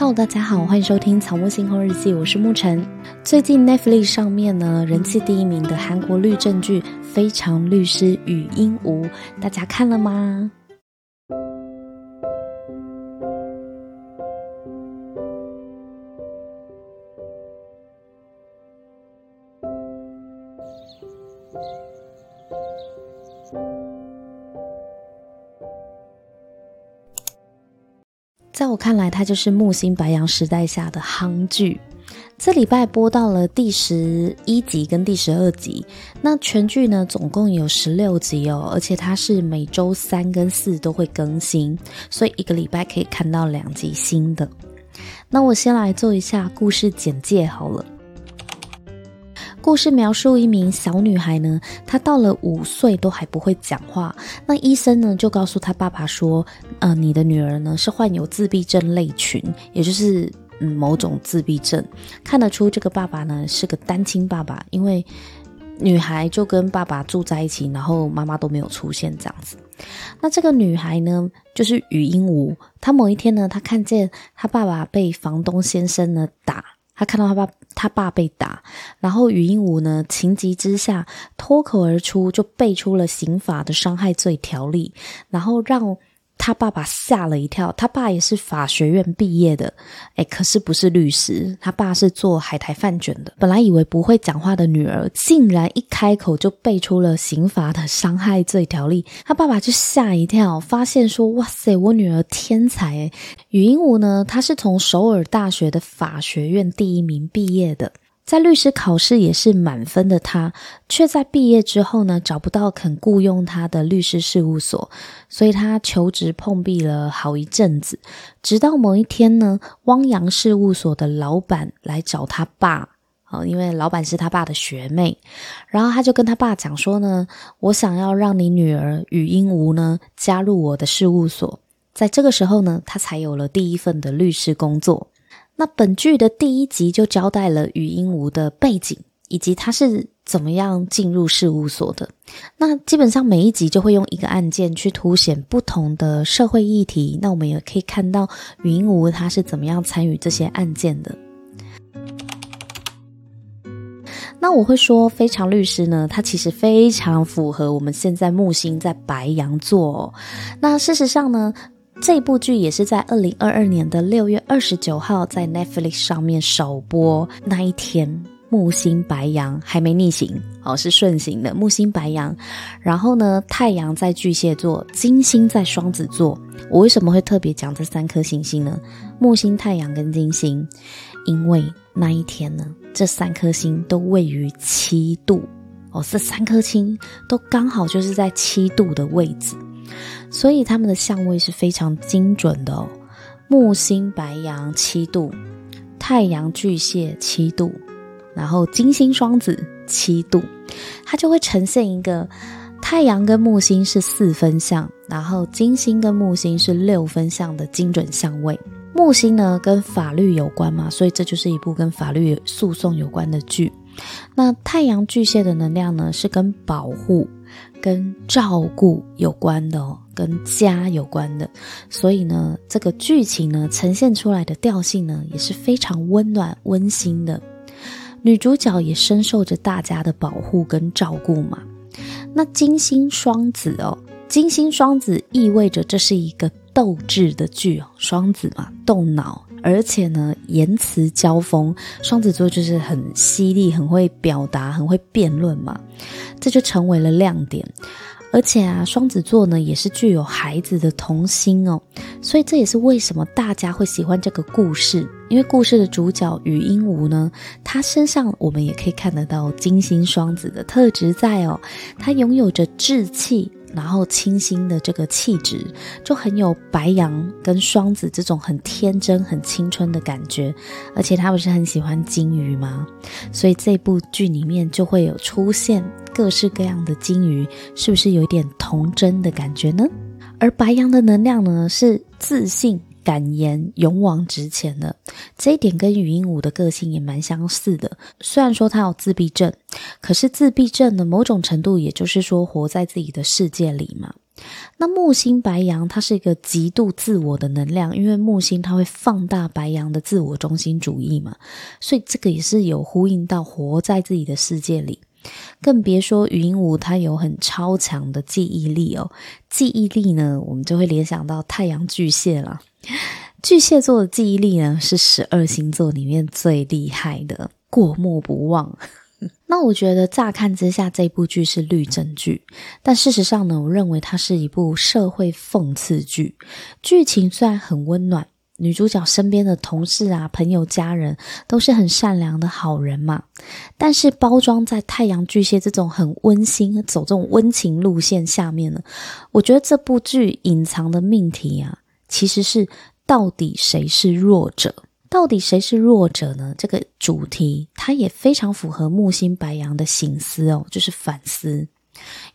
Hello，大家好，欢迎收听《草木星空日记》，我是沐晨。最近 Netflix 上面呢，人气第一名的韩国律政剧《非常律师禹英禑》，大家看了吗？看来，它就是木星白羊时代下的夯剧。这礼拜播到了第十一集跟第十二集，那全剧呢总共有十六集哦，而且它是每周三跟四都会更新，所以一个礼拜可以看到两集新的。那我先来做一下故事简介好了。故事描述一名小女孩呢，她到了五岁都还不会讲话。那医生呢就告诉她爸爸说：“呃，你的女儿呢是患有自闭症类群，也就是嗯某种自闭症。看得出这个爸爸呢是个单亲爸爸，因为女孩就跟爸爸住在一起，然后妈妈都没有出现这样子。那这个女孩呢就是禹英禑，她某一天呢，她看见她爸爸被房东先生呢打。”她看到他爸，他爸被打，然后余英武呢，情急之下脱口而出，就背出了刑法的伤害罪条例，然后让。他爸爸吓了一跳，他爸也是法学院毕业的，诶，可是不是律师，他爸是做海苔饭卷的。本来以为不会讲话的女儿，竟然一开口就背出了刑法的伤害罪条例，他爸爸就吓一跳，发现说：“哇塞，我女儿天才诶！”禹英禑呢，他是从首尔大学的法学院第一名毕业的。在律师考试也是满分的他，却在毕业之后呢，找不到肯雇佣他的律师事务所，所以他求职碰壁了好一阵子。直到某一天呢，汪洋事务所的老板来找他爸，啊，因为老板是他爸的学妹，然后他就跟他爸讲说呢，我想要让你女儿禹英禑呢加入我的事务所。在这个时候呢，他才有了第一份的律师工作。那本剧的第一集就交代了禹英禑的背景，以及他是怎么样进入事务所的。那基本上每一集就会用一个案件去凸显不同的社会议题。那我们也可以看到禹英禑他是怎么样参与这些案件的。那我会说，非常律师呢，他其实非常符合我们现在木星在白羊座。那事实上呢，这部剧也是在二零二二年的六月二十九号在 Netflix 上面首播那一天，木星白羊还没逆行哦，是顺行的木星白羊。然后呢，太阳在巨蟹座，金星在双子座。我为什么会特别讲这三颗行星呢？木星、太阳跟金星，因为那一天呢，这三颗星都位于七度哦，这三颗星都刚好就是在七度的位置。所以他们的相位是非常精准的哦。木星白羊七度，太阳巨蟹七度，然后金星双子七度，它就会呈现一个太阳跟木星是四分相，然后金星跟木星是六分相的精准相位。木星呢跟法律有关嘛，所以这就是一部跟法律诉讼有关的剧。那太阳巨蟹的能量呢是跟保护。跟照顾有关的哦，跟家有关的，所以呢，这个剧情呢呈现出来的调性呢也是非常温暖温馨的。女主角也深受着大家的保护跟照顾嘛。那金星双子哦，金星双子意味着这是一个斗智的剧哦，双子嘛，动脑。而且呢，言辞交锋，双子座就是很犀利，很会表达，很会辩论嘛，这就成为了亮点。而且啊，双子座呢也是具有孩子的童心哦，所以这也是为什么大家会喜欢这个故事，因为故事的主角禹英禑呢，他身上我们也可以看得到金星双子的特质在哦，他拥有着志气。然后清新的这个气质，就很有白羊跟双子这种很天真、很青春的感觉。而且他不是很喜欢金鱼吗？所以这部剧里面就会有出现各式各样的金鱼，是不是有一点童真的感觉呢？而白羊的能量呢，是自信。敢言勇往直前的这一点跟禹英禑的个性也蛮相似的。虽然说他有自闭症，可是自闭症的某种程度，也就是说活在自己的世界里嘛。那木星白羊它是一个极度自我的能量，因为木星它会放大白羊的自我中心主义嘛，所以这个也是有呼应到活在自己的世界里。更别说语音五，它有很超强的记忆力哦。记忆力呢，我们就会联想到太阳巨蟹了。巨蟹座的记忆力呢，是十二星座里面最厉害的，过目不忘。那我觉得乍看之下这部剧是律政剧，但事实上呢，我认为它是一部社会讽刺剧。剧情虽然很温暖，女主角身边的同事啊、朋友、家人都是很善良的好人嘛，但是包装在太阳巨蟹这种很温馨、走这种温情路线下面呢，我觉得这部剧隐藏的命题啊，其实是到底谁是弱者？到底谁是弱者呢？这个主题它也非常符合木星白羊的省思哦，就是反思。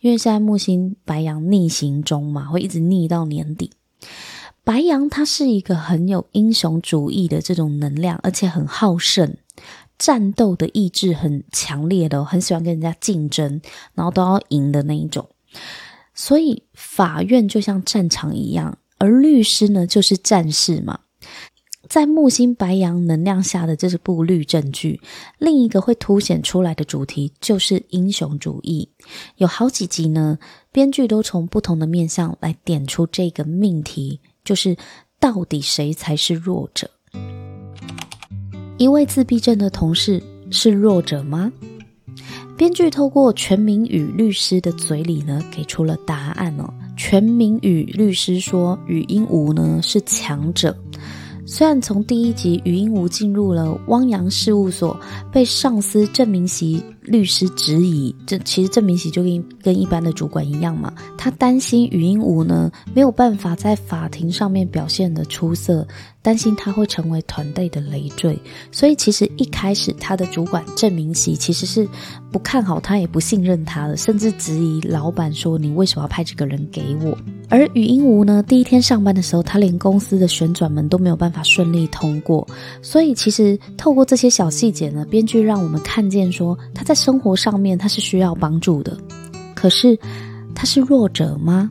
因为现在木星白羊逆行中嘛，会一直逆到年底。白羊它是一个很有英雄主义的这种能量，而且很好胜，战斗的意志很强烈的，很喜欢跟人家竞争，然后都要赢的那一种。所以法院就像战场一样，而律师呢就是战士嘛。在木星白羊能量下的这是部律政剧，另一个会凸显出来的主题就是英雄主义。有好几集呢，编剧都从不同的面向来点出这个命题，就是到底谁才是弱者？一位自闭症的同事是弱者吗？编剧透过全民与律师的嘴里呢，给出了答案哦。全民与律师说，语音无呢是强者。虽然从第一集语音无进入了汪洋事务所，被上司郑明熙律师质疑，这其实郑明熙就跟跟一般的主管一样嘛，他担心语音无呢没有办法在法庭上面表现的出色。担心他会成为团队的累赘，所以其实一开始他的主管郑明熙其实是不看好他，也不信任他的，甚至质疑老板说：“你为什么要派这个人给我？”而语音无呢，第一天上班的时候，他连公司的旋转门都没有办法顺利通过，所以其实透过这些小细节呢，编剧让我们看见说他在生活上面他是需要帮助的，可是他是弱者吗？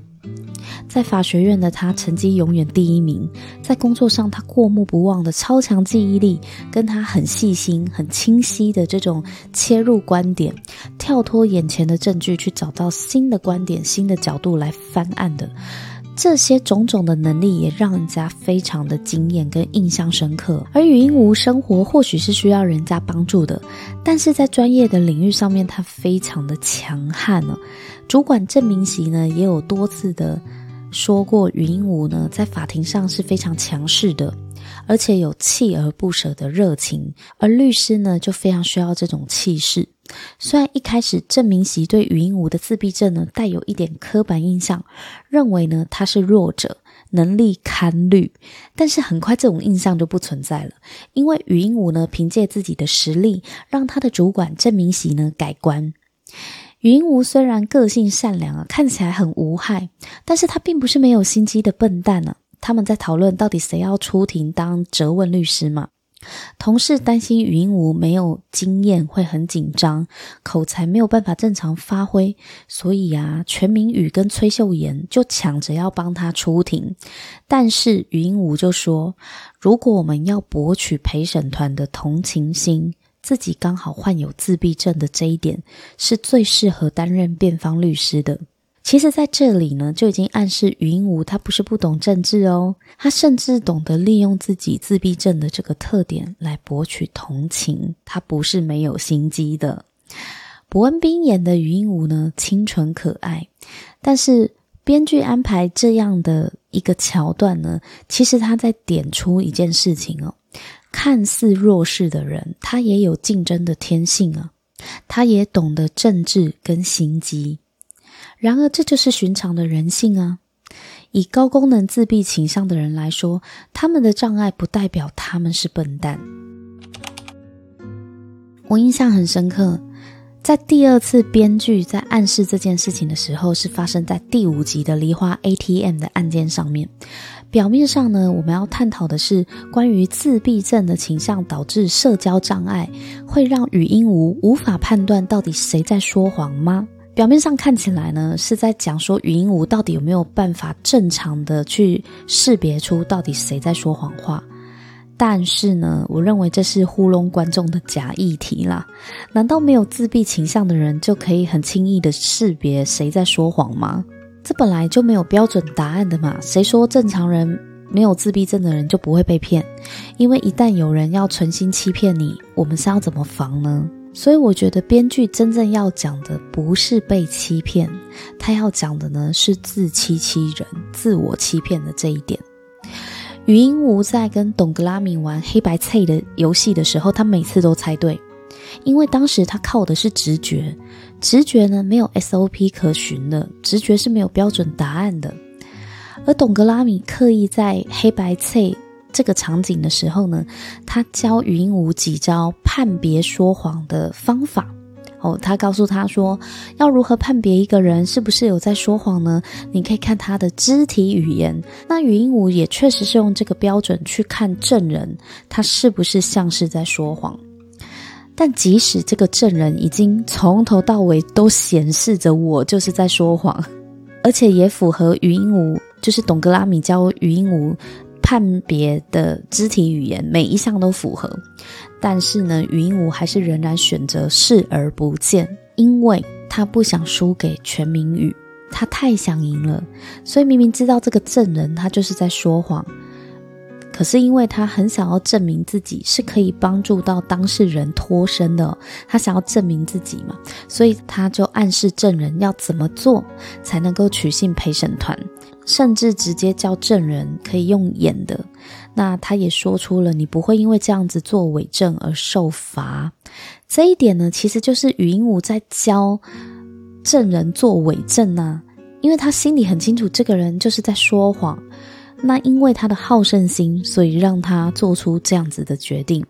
在法学院的他成绩永远第一名，在工作上他过目不忘的超强记忆力，跟他很细心、很清晰的这种切入观点，跳脱眼前的证据去找到新的观点、新的角度来翻案的。这些种种的能力，也让人家非常的惊艳跟印象深刻。而语音无生活或许是需要人家帮助的，但是在专业的领域上面，他非常的强悍呢。主管郑明喜呢，也有多次的。说过，语音无呢，在法庭上是非常强势的，而且有锲而不舍的热情。而律师呢，就非常需要这种气势。虽然一开始郑明熙对语音无的自闭症呢，带有一点刻板印象，认为呢他是弱者，能力堪虑，但是很快这种印象就不存在了，因为语音无呢，凭借自己的实力，让他的主管郑明熙呢改观。语音无虽然个性善良啊，看起来很无害，但是他并不是没有心机的笨蛋呢、啊。他们在讨论到底谁要出庭当责问律师嘛？同事担心语音无没有经验会很紧张，口才没有办法正常发挥，所以啊，全明宇跟崔秀妍就抢着要帮他出庭。但是语音无就说，如果我们要博取陪审团的同情心。自己刚好患有自闭症的这一点，是最适合担任辩方律师的。其实，在这里呢，就已经暗示语音无他不是不懂政治哦，他甚至懂得利用自己自闭症的这个特点来博取同情。他不是没有心机的。博恩斌演的语音无呢，清纯可爱，但是编剧安排这样的一个桥段呢，其实他在点出一件事情哦。看似弱势的人，他也有竞争的天性啊，他也懂得政治跟心机。然而，这就是寻常的人性啊。以高功能自闭倾向的人来说，他们的障碍不代表他们是笨蛋。我印象很深刻，在第二次编剧在暗示这件事情的时候，是发生在第五集的梨花 ATM 的案件上面。表面上呢，我们要探讨的是关于自闭症的倾向导致社交障碍，会让语音无无法判断到底谁在说谎吗？表面上看起来呢，是在讲说语音无到底有没有办法正常的去识别出到底谁在说谎话。但是呢，我认为这是糊弄观众的假议题啦。难道没有自闭倾向的人就可以很轻易的识别谁在说谎吗？这本来就没有标准答案的嘛。谁说正常人没有自闭症的人就不会被骗？因为一旦有人要存心欺骗你，我们是要怎么防呢？所以我觉得编剧真正要讲的不是被欺骗，他要讲的呢是自欺欺人、自我欺骗的这一点。语音无在跟董格拉米玩黑白猜的游戏的时候，他每次都猜对，因为当时他靠的是直觉，直觉呢没有 SOP 可循的，直觉是没有标准答案的。而董格拉米刻意在黑白猜这个场景的时候呢，他教语音无几招判别说谎的方法。哦，他告诉他说，要如何判别一个人是不是有在说谎呢？你可以看他的肢体语言。那语音无也确实是用这个标准去看证人，他是不是像是在说谎。但即使这个证人已经从头到尾都显示着我就是在说谎，而且也符合语音无，就是董格拉米教语音无判别的肢体语言，每一项都符合。但是呢，语音无还是仍然选择视而不见，因为他不想输给全民语，他太想赢了，所以明明知道这个证人他就是在说谎，可是因为他很想要证明自己是可以帮助到当事人脱身的，他想要证明自己嘛，所以他就暗示证人要怎么做才能够取信陪审团，甚至直接叫证人可以用演的。那他也说出了，你不会因为这样子做伪证而受罚。这一点呢，其实就是语音无在教证人做伪证呐、啊，因为他心里很清楚，这个人就是在说谎。那因为他的好胜心，所以让他做出这样子的决定。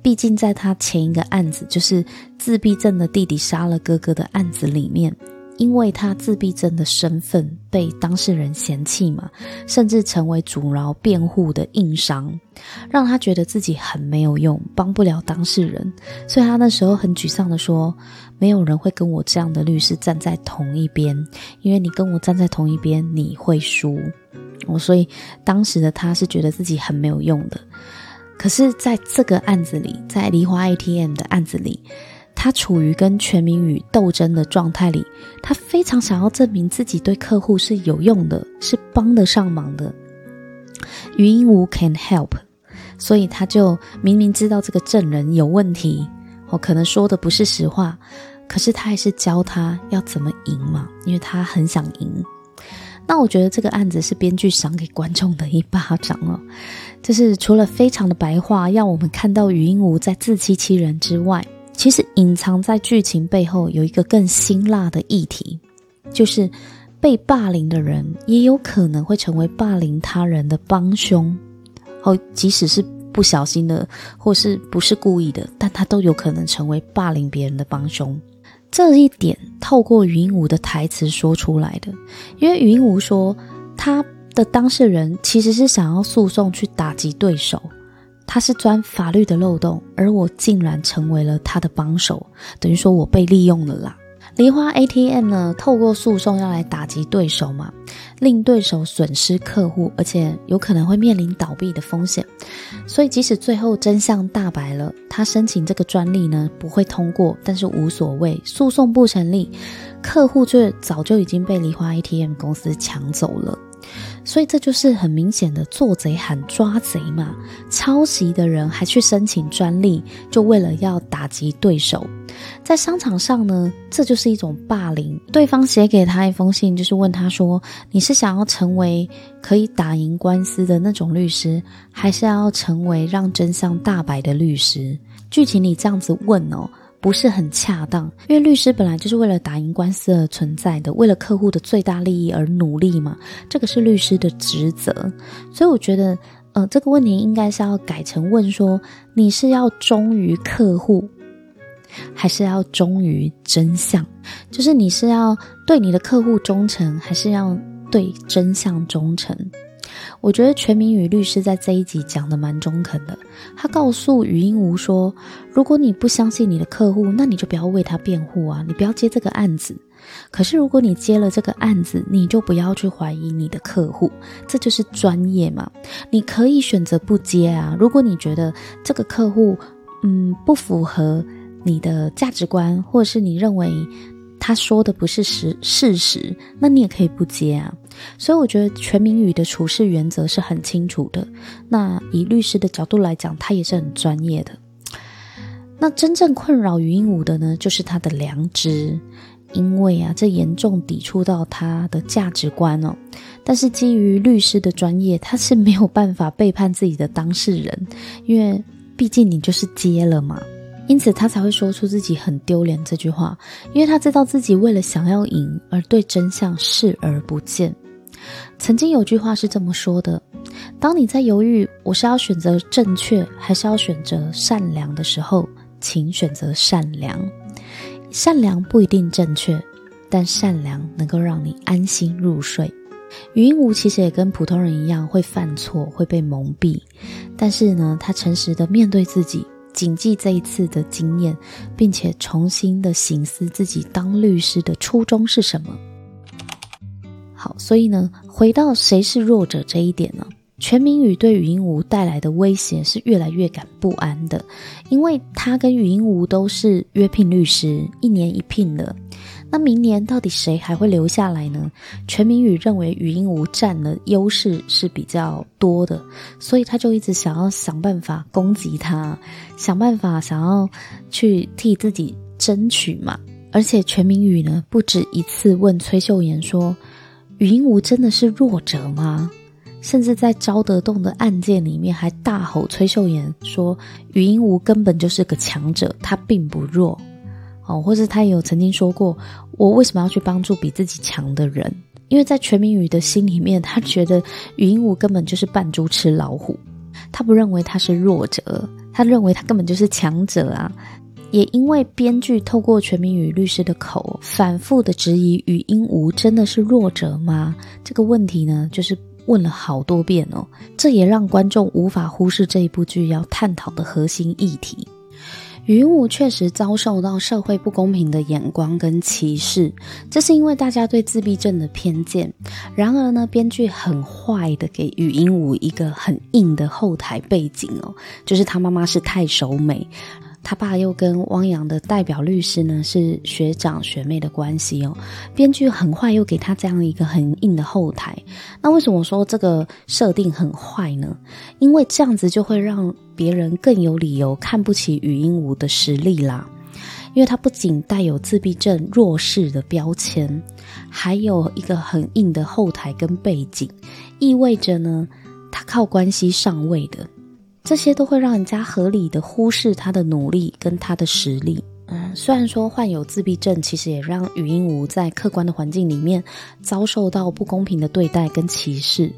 毕竟在他前一个案子，就是自闭症的弟弟杀了哥哥的案子里面。因为他自闭症的身份被当事人嫌弃嘛，甚至成为阻挠辩护的硬伤，让他觉得自己很没有用，帮不了当事人，所以他那时候很沮丧的说：“没有人会跟我这样的律师站在同一边，因为你跟我站在同一边，你会输。”哦，所以当时的他是觉得自己很没有用的。可是在这个案子里，在梨花 ATM 的案子里。他处于跟全民宇斗争的状态里，他非常想要证明自己对客户是有用的，是帮得上忙的。余音无 can help，所以他就明明知道这个证人有问题，哦，可能说的不是实话，可是他还是教他要怎么赢嘛，因为他很想赢。那我觉得这个案子是编剧赏给观众的一巴掌哦，就是除了非常的白话，让我们看到语音无在自欺欺人之外。其实隐藏在剧情背后有一个更辛辣的议题，就是被霸凌的人也有可能会成为霸凌他人的帮凶。哦，即使是不小心的，或是不是故意的，但他都有可能成为霸凌别人的帮凶。这一点透过语音无的台词说出来的，因为语音无说他的当事人其实是想要诉讼去打击对手。他是钻法律的漏洞，而我竟然成为了他的帮手，等于说我被利用了啦。梨花 ATM 呢，透过诉讼要来打击对手嘛，令对手损失客户，而且有可能会面临倒闭的风险。所以即使最后真相大白了，他申请这个专利呢不会通过，但是无所谓，诉讼不成立，客户却早就已经被梨花 ATM 公司抢走了。所以这就是很明显的做贼喊抓贼嘛，抄袭的人还去申请专利，就为了要打击对手。在商场上呢，这就是一种霸凌。对方写给他一封信，就是问他说：“你是想要成为可以打赢官司的那种律师，还是要成为让真相大白的律师？”剧情里这样子问哦。不是很恰当，因为律师本来就是为了打赢官司而存在的，为了客户的最大利益而努力嘛，这个是律师的职责。所以我觉得，呃，这个问题应该是要改成问说：你是要忠于客户，还是要忠于真相？就是你是要对你的客户忠诚，还是要对真相忠诚？我觉得全民语律师在这一集讲的蛮中肯的。他告诉语音无说：“如果你不相信你的客户，那你就不要为他辩护啊，你不要接这个案子。可是如果你接了这个案子，你就不要去怀疑你的客户，这就是专业嘛。你可以选择不接啊。如果你觉得这个客户，嗯，不符合你的价值观，或者是你认为他说的不是实事实，那你也可以不接啊。所以我觉得全民语的处事原则是很清楚的。那以律师的角度来讲，他也是很专业的。那真正困扰禹英禑的呢，就是他的良知，因为啊，这严重抵触到他的价值观哦。但是基于律师的专业，他是没有办法背叛自己的当事人，因为毕竟你就是接了嘛。因此他才会说出自己很丢脸这句话，因为他知道自己为了想要赢而对真相视而不见。曾经有句话是这么说的：当你在犹豫我是要选择正确还是要选择善良的时候。请选择善良，善良不一定正确，但善良能够让你安心入睡。禹英禑其实也跟普通人一样会犯错，会被蒙蔽，但是呢，他诚实的面对自己，谨记这一次的经验，并且重新的省思自己当律师的初衷是什么。好，所以呢，回到谁是弱者这一点呢？全民语对禹英禑带来的威胁是越来越感不安的，因为他跟禹英禑都是约聘律师，一年一聘的。那明年到底谁还会留下来呢？全民语认为禹英禑占的优势是比较多的，所以他就一直想要想办法攻击他，想办法想要去替自己争取嘛。而且全民语呢，不止一次问崔秀妍说：“禹英禑真的是弱者吗？”甚至在昭德洞的案件里面，还大吼崔秀妍说：“禹英禑根本就是个强者，他并不弱。”哦，或是他也有曾经说过：“我为什么要去帮助比自己强的人？因为在全民宇的心里面，他觉得禹英禑根本就是扮猪吃老虎，他不认为他是弱者，他认为他根本就是强者啊！”也因为编剧透过全民宇律师的口，反复的质疑禹英禑真的是弱者吗？这个问题呢，就是。问了好多遍哦，这也让观众无法忽视这一部剧要探讨的核心议题。禹英禑确实遭受到社会不公平的眼光跟歧视，这是因为大家对自闭症的偏见。然而呢，编剧很坏的给禹英禑一个很硬的后台背景哦，就是他妈妈是太守美。他爸又跟汪洋的代表律师呢是学长学妹的关系哦，编剧很坏，又给他这样一个很硬的后台。那为什么说这个设定很坏呢？因为这样子就会让别人更有理由看不起禹英禑的实力啦。因为他不仅带有自闭症弱势的标签，还有一个很硬的后台跟背景，意味着呢，他靠关系上位的。这些都会让人家合理的忽视他的努力跟他的实力。嗯，虽然说患有自闭症，其实也让禹英无在客观的环境里面遭受到不公平的对待跟歧视。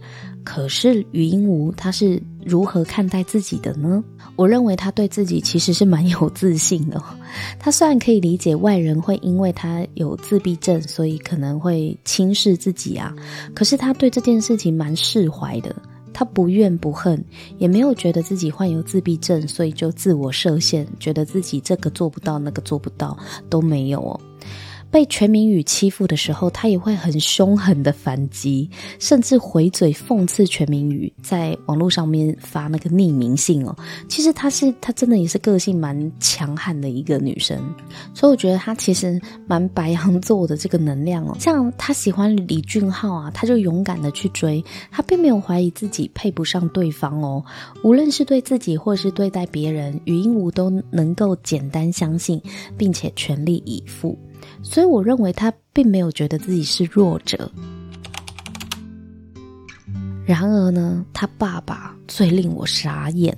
可是禹英禑他是如何看待自己的呢？我认为他对自己其实是蛮有自信的。他虽然可以理解外人会因为他有自闭症，所以可能会轻视自己啊，可是他对这件事情蛮释怀的。他不怨不恨，也没有觉得自己患有自闭症，所以就自我设限，觉得自己这个做不到，那个做不到，都没有哦。被全民宇欺负的时候，他也会很凶狠的反击，甚至回嘴讽刺全民宇，在网络上面发那个匿名信哦。其实她是，她真的也是个性蛮强悍的一个女生，所以我觉得她其实蛮白羊座的这个能量哦。像她喜欢李俊浩啊，她就勇敢的去追，她并没有怀疑自己配不上对方哦。无论是对自己或是对待别人，禹英禑都能够简单相信，并且全力以赴。所以我认为他并没有觉得自己是弱者。然而呢，他爸爸最令我傻眼，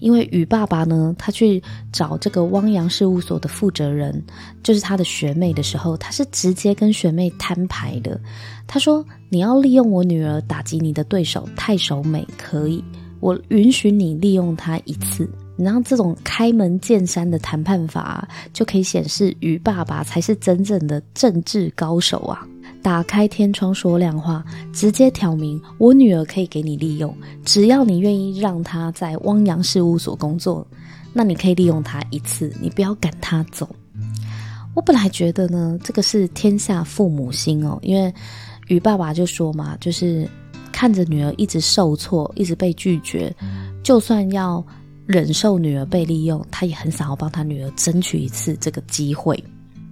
因为雨爸爸呢，他去找这个汪洋事务所的负责人，就是他的学妹的时候，他是直接跟学妹摊牌的。他说：“你要利用我女儿打击你的对手太守美，可以，我允许你利用她一次。”然后这种开门见山的谈判法，就可以显示于爸爸才是真正的政治高手啊！打开天窗说亮话，直接挑明我女儿可以给你利用，只要你愿意让她在汪洋事务所工作，那你可以利用她一次，你不要赶她走。我本来觉得呢，这个是天下父母心哦，因为于爸爸就说嘛，就是看着女儿一直受挫，一直被拒绝，就算要忍受女儿被利用，他也很想要帮他女儿争取一次这个机会。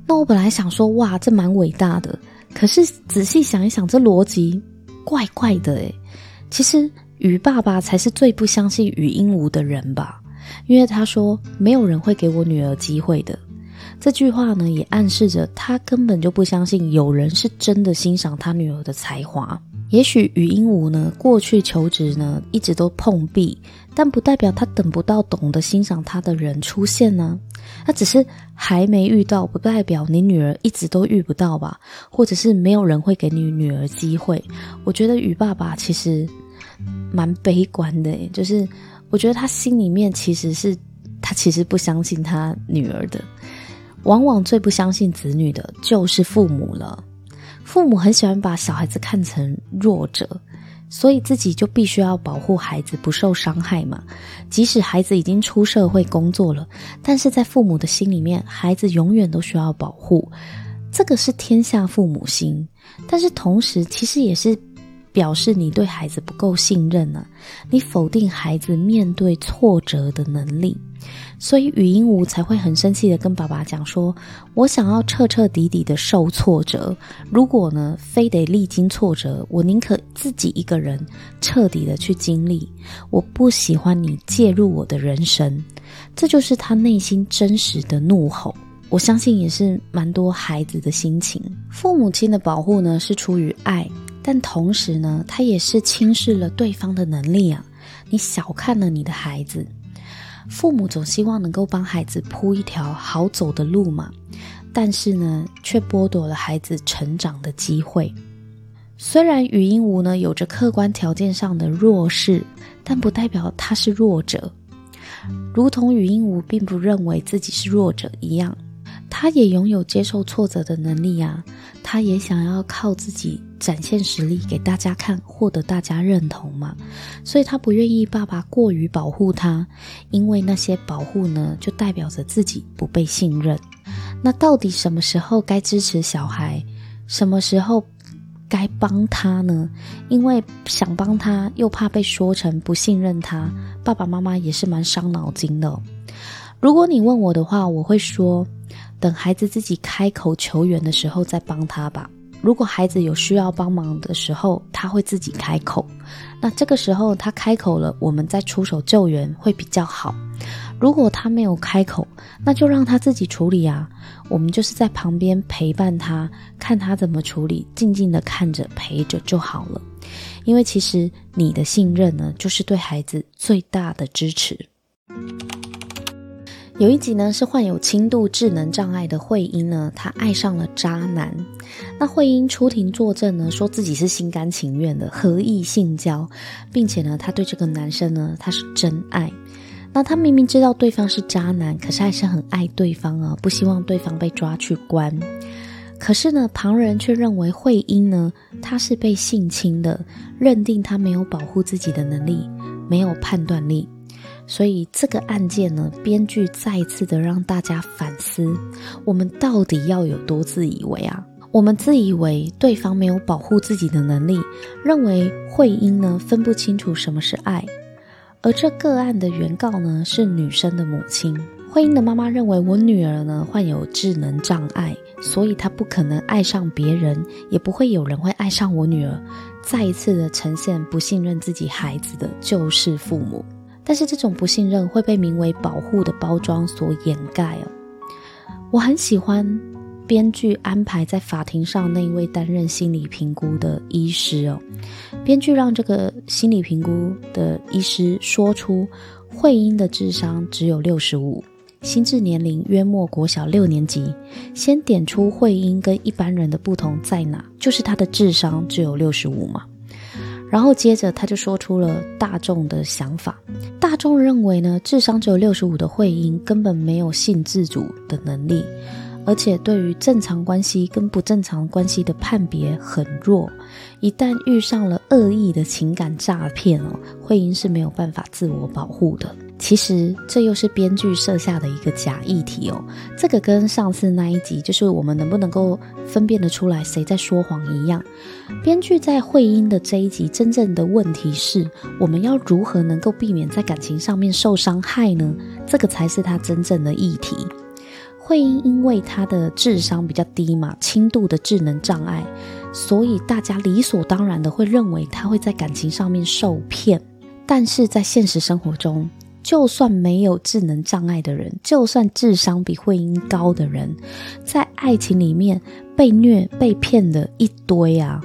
那我本来想说，哇，这蛮伟大的。可是仔细想一想，这逻辑怪怪的诶。其实于爸爸才是最不相信禹英禑的人吧？因为他说没有人会给我女儿机会的。这句话呢，也暗示着他根本就不相信有人是真的欣赏他女儿的才华。也许禹英禑呢，过去求职呢一直都碰壁，但不代表他等不到懂得欣赏他的人出现呢。他只是还没遇到，不代表你女儿一直都遇不到吧？或者是没有人会给你女儿机会？我觉得禹爸爸其实蛮悲观的，就是我觉得他心里面其实是他其实不相信他女儿的。往往最不相信子女的就是父母了。父母很喜欢把小孩子看成弱者。所以自己就必须要保护孩子不受伤害嘛。即使孩子已经出社会工作了，但是在父母的心里面，孩子永远都需要保护。这个是天下父母心，但是同时其实也是表示你对孩子不够信任呢、你否定孩子面对挫折的能力。所以禹英禑才会很生气的跟爸爸讲说：“我想要彻彻底底的受挫折，如果呢非得历经挫折，我宁可自己一个人彻底的去经历。我不喜欢你介入我的人生。”这就是他内心真实的怒吼。我相信也是蛮多孩子的心情。父母亲的保护呢是出于爱，但同时呢他也是轻视了对方的能力啊！你小看了你的孩子。父母总希望能够帮孩子铺一条好走的路嘛，但是呢，却剥夺了孩子成长的机会。虽然禹英禑呢有着客观条件上的弱势，但不代表他是弱者。如同禹英禑并不认为自己是弱者一样。他也拥有接受挫折的能力啊，他也想要靠自己展现实力给大家看，获得大家认同嘛，所以他不愿意爸爸过于保护他，因为那些保护呢，就代表着自己不被信任。那到底什么时候该支持小孩，什么时候该帮他呢？因为想帮他，又怕被说成不信任他，爸爸妈妈也是蛮伤脑筋的。如果你问我的话，我会说。等孩子自己开口求援的时候再帮他吧。如果孩子有需要帮忙的时候，他会自己开口。那这个时候他开口了，我们再出手救援会比较好。如果他没有开口，那就让他自己处理啊。我们就是在旁边陪伴他，看他怎么处理，静静的看着陪着就好了。因为其实你的信任呢，就是对孩子最大的支持。有一集呢，是患有轻度智能障碍的慧英呢，她爱上了渣男。那慧英出庭作证呢，说自己是心甘情愿的合意性交，并且呢，她对这个男生呢，她是真爱。那她明明知道对方是渣男，可是还是很爱对方啊，不希望对方被抓去关。可是呢，旁人却认为慧英呢，她是被性侵的，认定她没有保护自己的能力，没有判断力。所以这个案件呢，编剧再一次的让大家反思：我们到底要有多自以为啊？我们自以为对方没有保护自己的能力，认为慧英呢分不清楚什么是爱，而这个案的原告呢是女生的母亲。慧英的妈妈认为我女儿呢患有智能障碍，所以她不可能爱上别人，也不会有人会爱上我女儿。再一次的呈现不信任自己孩子的就是父母。但是这种不信任会被名为保护的包装所掩盖哦。我很喜欢编剧安排在法庭上那一位担任心理评估的医师哦。编剧让这个心理评估的医师说出慧英的智商只有六十五，心智年龄约莫国小六年级。先点出慧英跟一般人的不同在哪，就是她的智商只有六十五嘛。然后接着他就说出了大众的想法，大众认为呢，智商只有六十五的慧英根本没有性自主的能力，而且对于正常关系跟不正常关系的判别很弱，一旦遇上了恶意的情感诈骗哦，慧英是没有办法自我保护的。其实这又是编剧设下的一个假议题哦。这个跟上次那一集，就是我们能不能够分辨得出来谁在说谎一样。编剧在慧英的这一集，真正的问题是，我们要如何能够避免在感情上面受伤害呢？这个才是他真正的议题。慧英因为她的智商比较低嘛，轻度的智能障碍，所以大家理所当然的会认为她会在感情上面受骗。但是在现实生活中，就算没有智能障碍的人，就算智商比慧英高的人，在爱情里面被虐、被骗的一堆啊！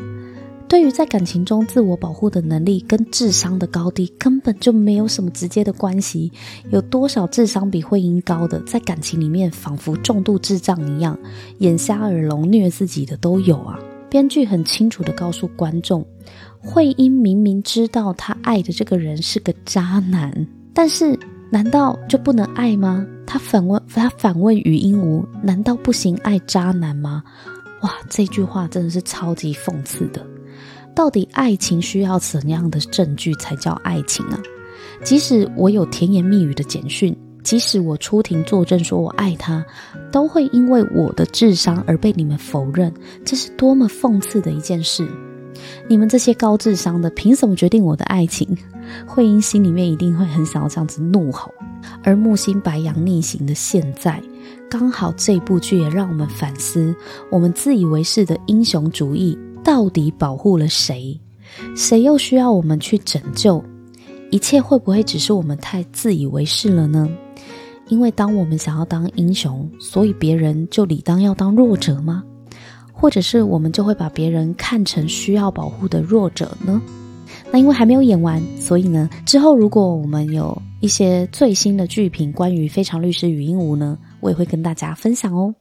对于在感情中自我保护的能力跟智商的高低，根本就没有什么直接的关系。有多少智商比慧英高的，在感情里面仿佛重度智障一样，眼瞎耳聋虐自己的都有啊！编剧很清楚地告诉观众，慧英明明知道她爱的这个人是个渣男。但是，难道就不能爱吗？她反问，她反问于英禑：“难道不行爱渣男吗？”哇，这句话真的是超级讽刺的。到底爱情需要怎样的证据才叫爱情啊？即使我有甜言蜜语的简讯，即使我出庭作证说我爱他，都会因为我的智商而被你们否认。这是多么讽刺的一件事！你们这些高智商的，凭什么决定我的爱情？慧英心里面一定会很想要这样子怒吼，而木星白羊逆行的现在，刚好这部剧也让我们反思：我们自以为是的英雄主义到底保护了谁？谁又需要我们去拯救？一切会不会只是我们太自以为是了呢？因为当我们想要当英雄，所以别人就理当要当弱者吗？或者是我们就会把别人看成需要保护的弱者呢？那因为还没有演完，所以呢，之后如果我们有一些最新的剧评关于《非常律师禹英禑》呢，我也会跟大家分享哦。